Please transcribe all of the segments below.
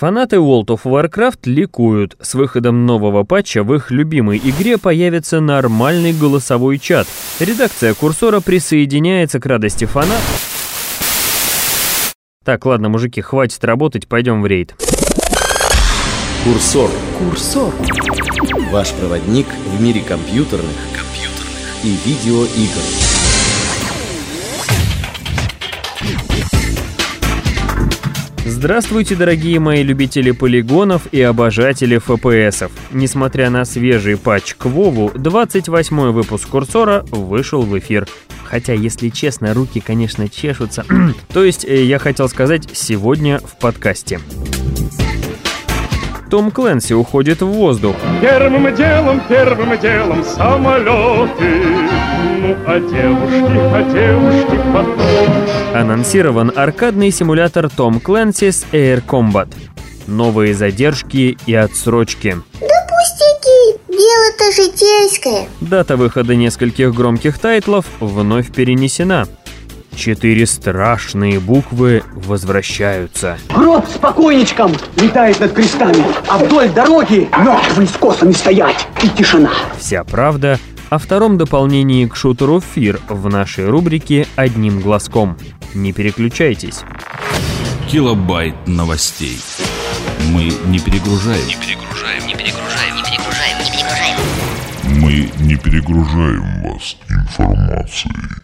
Фанаты World of Warcraft ликуют. С выходом нового патча в их любимой игре появится нормальный голосовой чат. Редакция курсора присоединяется к радости фанатов. Так, ладно, мужики, хватит работать, пойдем в рейд. Курсор. Курсор. Ваш проводник в мире компьютерных, компьютерных и видеоигр. Здравствуйте, дорогие мои любители полигонов и обожатели ФПСов. Несмотря на свежий патч к Вову, 28 выпуск Курсора вышел в эфир. Хотя, если честно, руки, конечно, чешутся. То есть, э, я хотел сказать, сегодня в подкасте. Том Клэнси уходит в воздух. Первым делом, первым делом самолеты. Ну, а девушки, а девушки потом. Анонсирован аркадный симулятор Том Клэнсис Air Combat. Новые задержки и отсрочки. Да пустяки, дело-то житейское. Дата выхода нескольких громких тайтлов вновь перенесена. Четыре страшные буквы возвращаются. Гроб с покойничком летает над крестами, а вдоль дороги мертвые с косами стоять и тишина. Вся правда о втором дополнении к шутеру «Фир» в нашей рубрике «Одним глазком». Не переключайтесь. Килобайт новостей. Мы не перегружаем. Не перегружаем, не перегружаем, не перегружаем, не перегружаем. Мы не перегружаем вас информацией.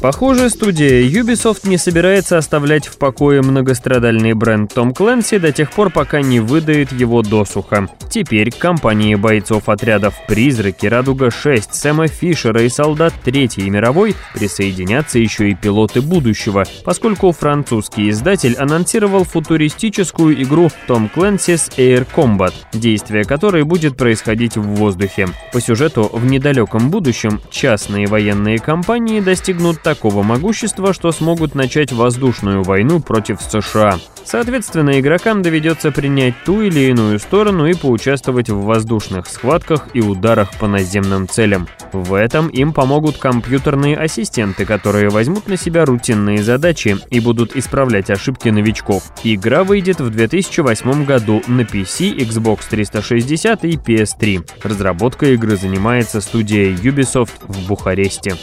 Похоже, студия Ubisoft не собирается оставлять в покое многострадальный бренд Том Clancy до тех пор, пока не выдает его досуха. Теперь компании бойцов отрядов «Призраки», «Радуга-6», Сэма Фишера и «Солдат Третьей мировой» присоединятся еще и пилоты будущего, поскольку французский издатель анонсировал футуристическую игру Tom Clancy's Air Combat, действие которой будет происходить в воздухе. По сюжету, в недалеком будущем частные военные компании достигнут такого могущества, что смогут начать воздушную войну против США. Соответственно, игрокам доведется принять ту или иную сторону и поучаствовать в воздушных схватках и ударах по наземным целям. В этом им помогут компьютерные ассистенты, которые возьмут на себя рутинные задачи и будут исправлять ошибки новичков. Игра выйдет в 2008 году на PC, Xbox 360 и PS3. Разработкой игры занимается студия Ubisoft в Бухаресте.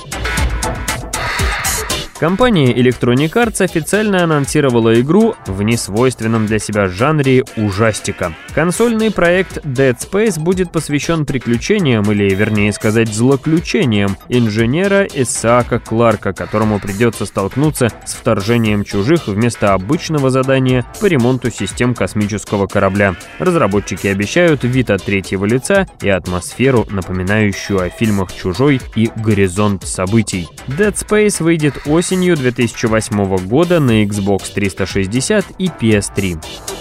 Компания Electronic Arts официально анонсировала игру в несвойственном для себя жанре ужастика. Консольный проект Dead Space будет посвящен приключениям, или вернее сказать злоключениям, инженера Исаака Кларка, которому придется столкнуться с вторжением чужих вместо обычного задания по ремонту систем космического корабля. Разработчики обещают вид от третьего лица и атмосферу, напоминающую о фильмах «Чужой» и «Горизонт событий». Dead Space выйдет осенью осенью 2008 года на Xbox 360 и PS3.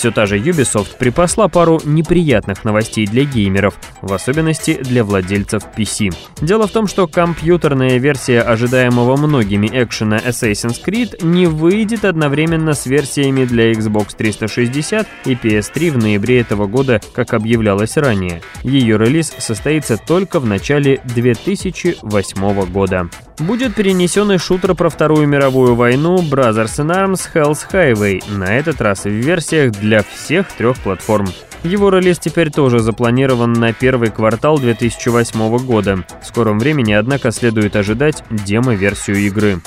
Все та же Ubisoft припасла пару неприятных новостей для геймеров, в особенности для владельцев PC. Дело в том, что компьютерная версия ожидаемого многими экшена Assassin's Creed не выйдет одновременно с версиями для Xbox 360 и PS3 в ноябре этого года, как объявлялось ранее. Ее релиз состоится только в начале 2008 года. Будет перенесен и шутер про Вторую мировую войну Brothers in Arms Hell's Highway, на этот раз в версиях для для всех трех платформ. Его релиз теперь тоже запланирован на первый квартал 2008 года. В скором времени, однако, следует ожидать демо-версию игры.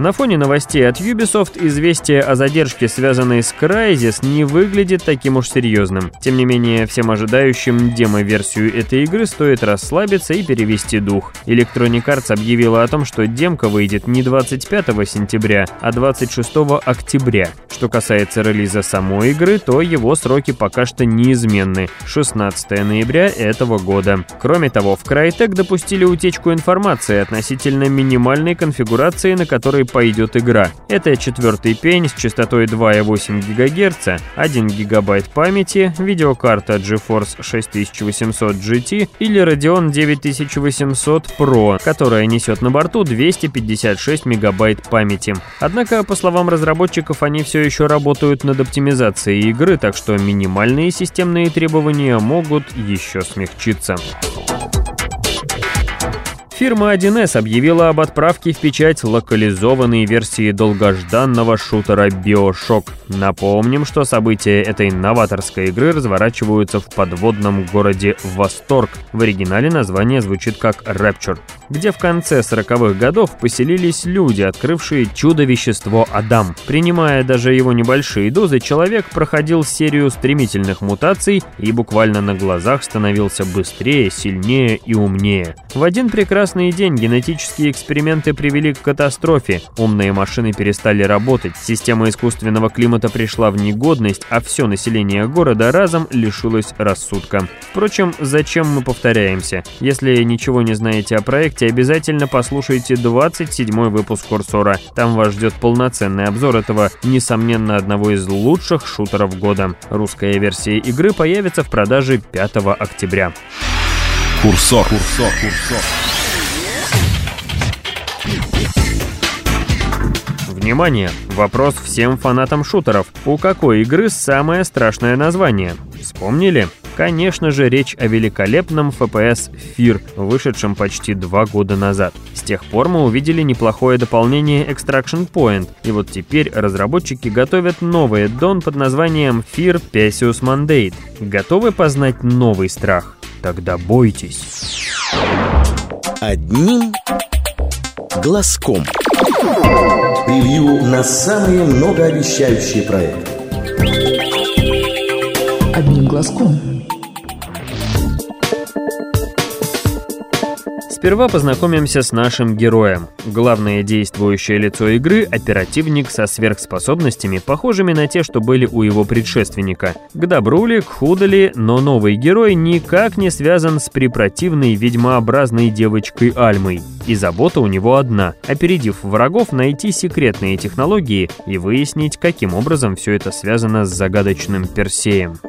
На фоне новостей от Ubisoft известие о задержке, связанной с Crysis, не выглядит таким уж серьезным. Тем не менее, всем ожидающим демо-версию этой игры стоит расслабиться и перевести дух. Electronic Arts объявила о том, что демка выйдет не 25 сентября, а 26 октября. Что касается релиза самой игры, то его сроки пока что неизменны – 16 ноября этого года. Кроме того, в Crytek допустили утечку информации относительно минимальной конфигурации, на которой пойдет игра. Это четвертый пень с частотой 2,8 ГГц, 1 ГБ памяти, видеокарта GeForce 6800 GT или Radeon 9800 Pro, которая несет на борту 256 МБ памяти. Однако, по словам разработчиков, они все еще работают над оптимизацией игры, так что минимальные системные требования могут еще смягчиться. Фирма 1С объявила об отправке в печать локализованной версии долгожданного шутера Bioshock. Напомним, что события этой новаторской игры разворачиваются в подводном городе Восторг. В оригинале название звучит как Rapture, где в конце 40-х годов поселились люди, открывшие чудо-вещество Адам. Принимая даже его небольшие дозы, человек проходил серию стремительных мутаций и буквально на глазах становился быстрее, сильнее и умнее. В один прекрасный день генетические эксперименты привели к катастрофе. Умные машины перестали работать, система искусственного климата пришла в негодность, а все население города разом лишилось рассудка. Впрочем, зачем мы повторяемся? Если ничего не знаете о проекте, обязательно послушайте 27 выпуск Курсора. Там вас ждет полноценный обзор этого, несомненно, одного из лучших шутеров года. Русская версия игры появится в продаже 5 октября. Курсор. Курсор. Курсор. Внимание! Вопрос всем фанатам шутеров. У какой игры самое страшное название? Вспомнили? Конечно же, речь о великолепном FPS Fear, вышедшем почти два года назад. С тех пор мы увидели неплохое дополнение Extraction Point, и вот теперь разработчики готовят новый дон под названием Fear Pesius Mandate. Готовы познать новый страх? Тогда бойтесь. Одним глазком. Превью на самые многообещающие проекты. Глазком. Сперва познакомимся с нашим героем. Главное действующее лицо игры – оперативник со сверхспособностями, похожими на те, что были у его предшественника. К добру ли, к худу ли, но новый герой никак не связан с препротивной ведьмообразной девочкой Альмой. И забота у него одна – опередив врагов, найти секретные технологии и выяснить, каким образом все это связано с загадочным Персеем.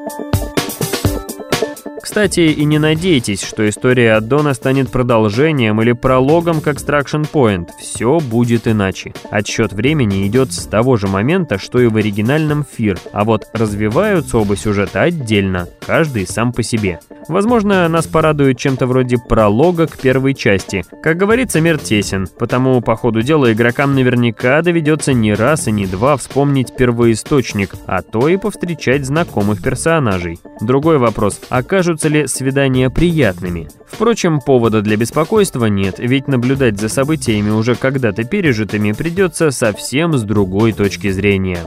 Кстати, и не надейтесь, что история Аддона станет продолжением или прологом к Extraction Point. Все будет иначе. Отсчет времени идет с того же момента, что и в оригинальном Фир, а вот развиваются оба сюжета отдельно, каждый сам по себе. Возможно, нас порадует чем-то вроде пролога к первой части. Как говорится, мир тесен, потому по ходу дела игрокам наверняка доведется не раз и не два вспомнить первоисточник, а то и повстречать знакомых персонажей. Другой вопрос, окажутся ли свидания приятными? Впрочем, повода для беспокойства нет, ведь наблюдать за событиями уже когда-то пережитыми придется совсем с другой точки зрения.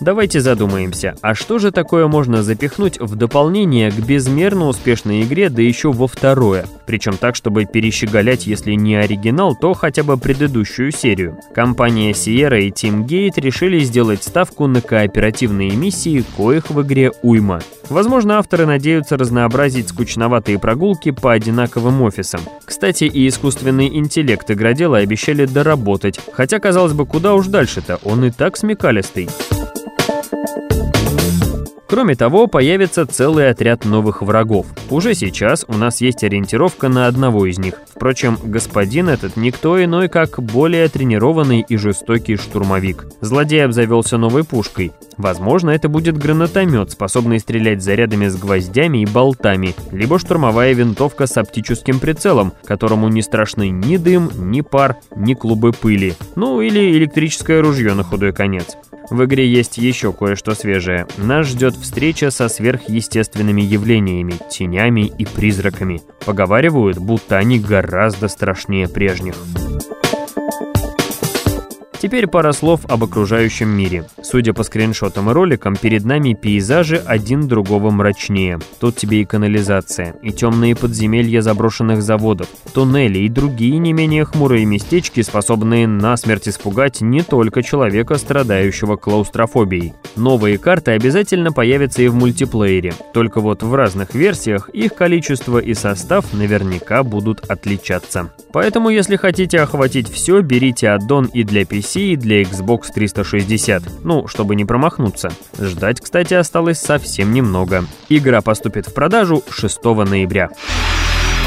Давайте задумаемся, а что же такое можно запихнуть в дополнение к безмерно успешной игре, да еще во второе? Причем так, чтобы перещеголять, если не оригинал, то хотя бы предыдущую серию. Компания Sierra и Team Gate решили сделать ставку на кооперативные миссии, коих в игре уйма. Возможно, авторы надеются разнообразить скучноватые прогулки по одинаковым офисам. Кстати, и искусственный интеллект игродела обещали доработать, хотя, казалось бы, куда уж дальше-то, он и так смекалистый. Кроме того, появится целый отряд новых врагов. Уже сейчас у нас есть ориентировка на одного из них. Впрочем, господин этот никто иной, как более тренированный и жестокий штурмовик. Злодей обзавелся новой пушкой. Возможно, это будет гранатомет, способный стрелять зарядами с гвоздями и болтами, либо штурмовая винтовка с оптическим прицелом, которому не страшны ни дым, ни пар, ни клубы пыли. Ну или электрическое ружье на худой конец. В игре есть еще кое-что свежее. Нас ждет встреча со сверхъестественными явлениями, тенями и призраками. Поговаривают, будто они гораздо страшнее прежних. Теперь пара слов об окружающем мире. Судя по скриншотам и роликам, перед нами пейзажи один другого мрачнее. Тут тебе и канализация, и темные подземелья заброшенных заводов, туннели и другие не менее хмурые местечки, способные насмерть испугать не только человека, страдающего клаустрофобией. Новые карты обязательно появятся и в мультиплеере, только вот в разных версиях их количество и состав наверняка будут отличаться. Поэтому, если хотите охватить все, берите аддон и для PC, PC и для Xbox 360, ну, чтобы не промахнуться. Ждать, кстати, осталось совсем немного. Игра поступит в продажу 6 ноября.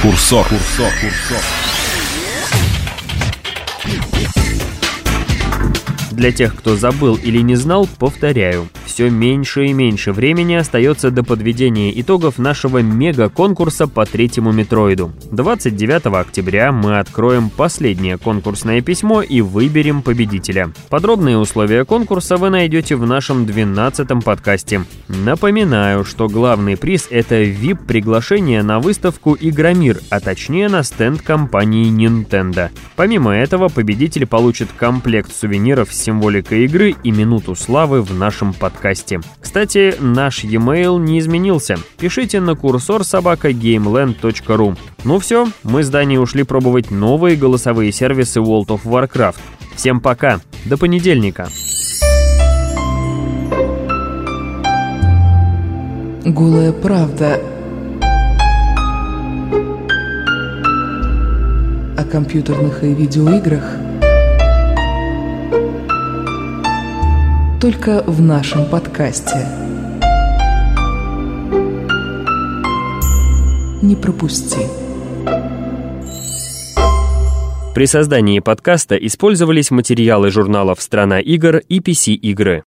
Курсор, курсор, курсор. Для тех, кто забыл или не знал, повторяю. Все меньше и меньше времени остается до подведения итогов нашего мега-конкурса по третьему Метроиду. 29 октября мы откроем последнее конкурсное письмо и выберем победителя. Подробные условия конкурса вы найдете в нашем 12-м подкасте. Напоминаю, что главный приз — это VIP-приглашение на выставку «Игромир», а точнее на стенд компании Nintendo. Помимо этого, победитель получит комплект сувениров с символикой игры и минуту славы в нашем подкасте. Кстати, наш e-mail не изменился. Пишите на курсор собака gameland.ru. Ну все, мы с Даней ушли пробовать новые голосовые сервисы World of Warcraft. Всем пока, до понедельника. Голая правда о компьютерных и видеоиграх только в нашем подкасте. Не пропусти. При создании подкаста использовались материалы журналов «Страна игр» и PC-игры.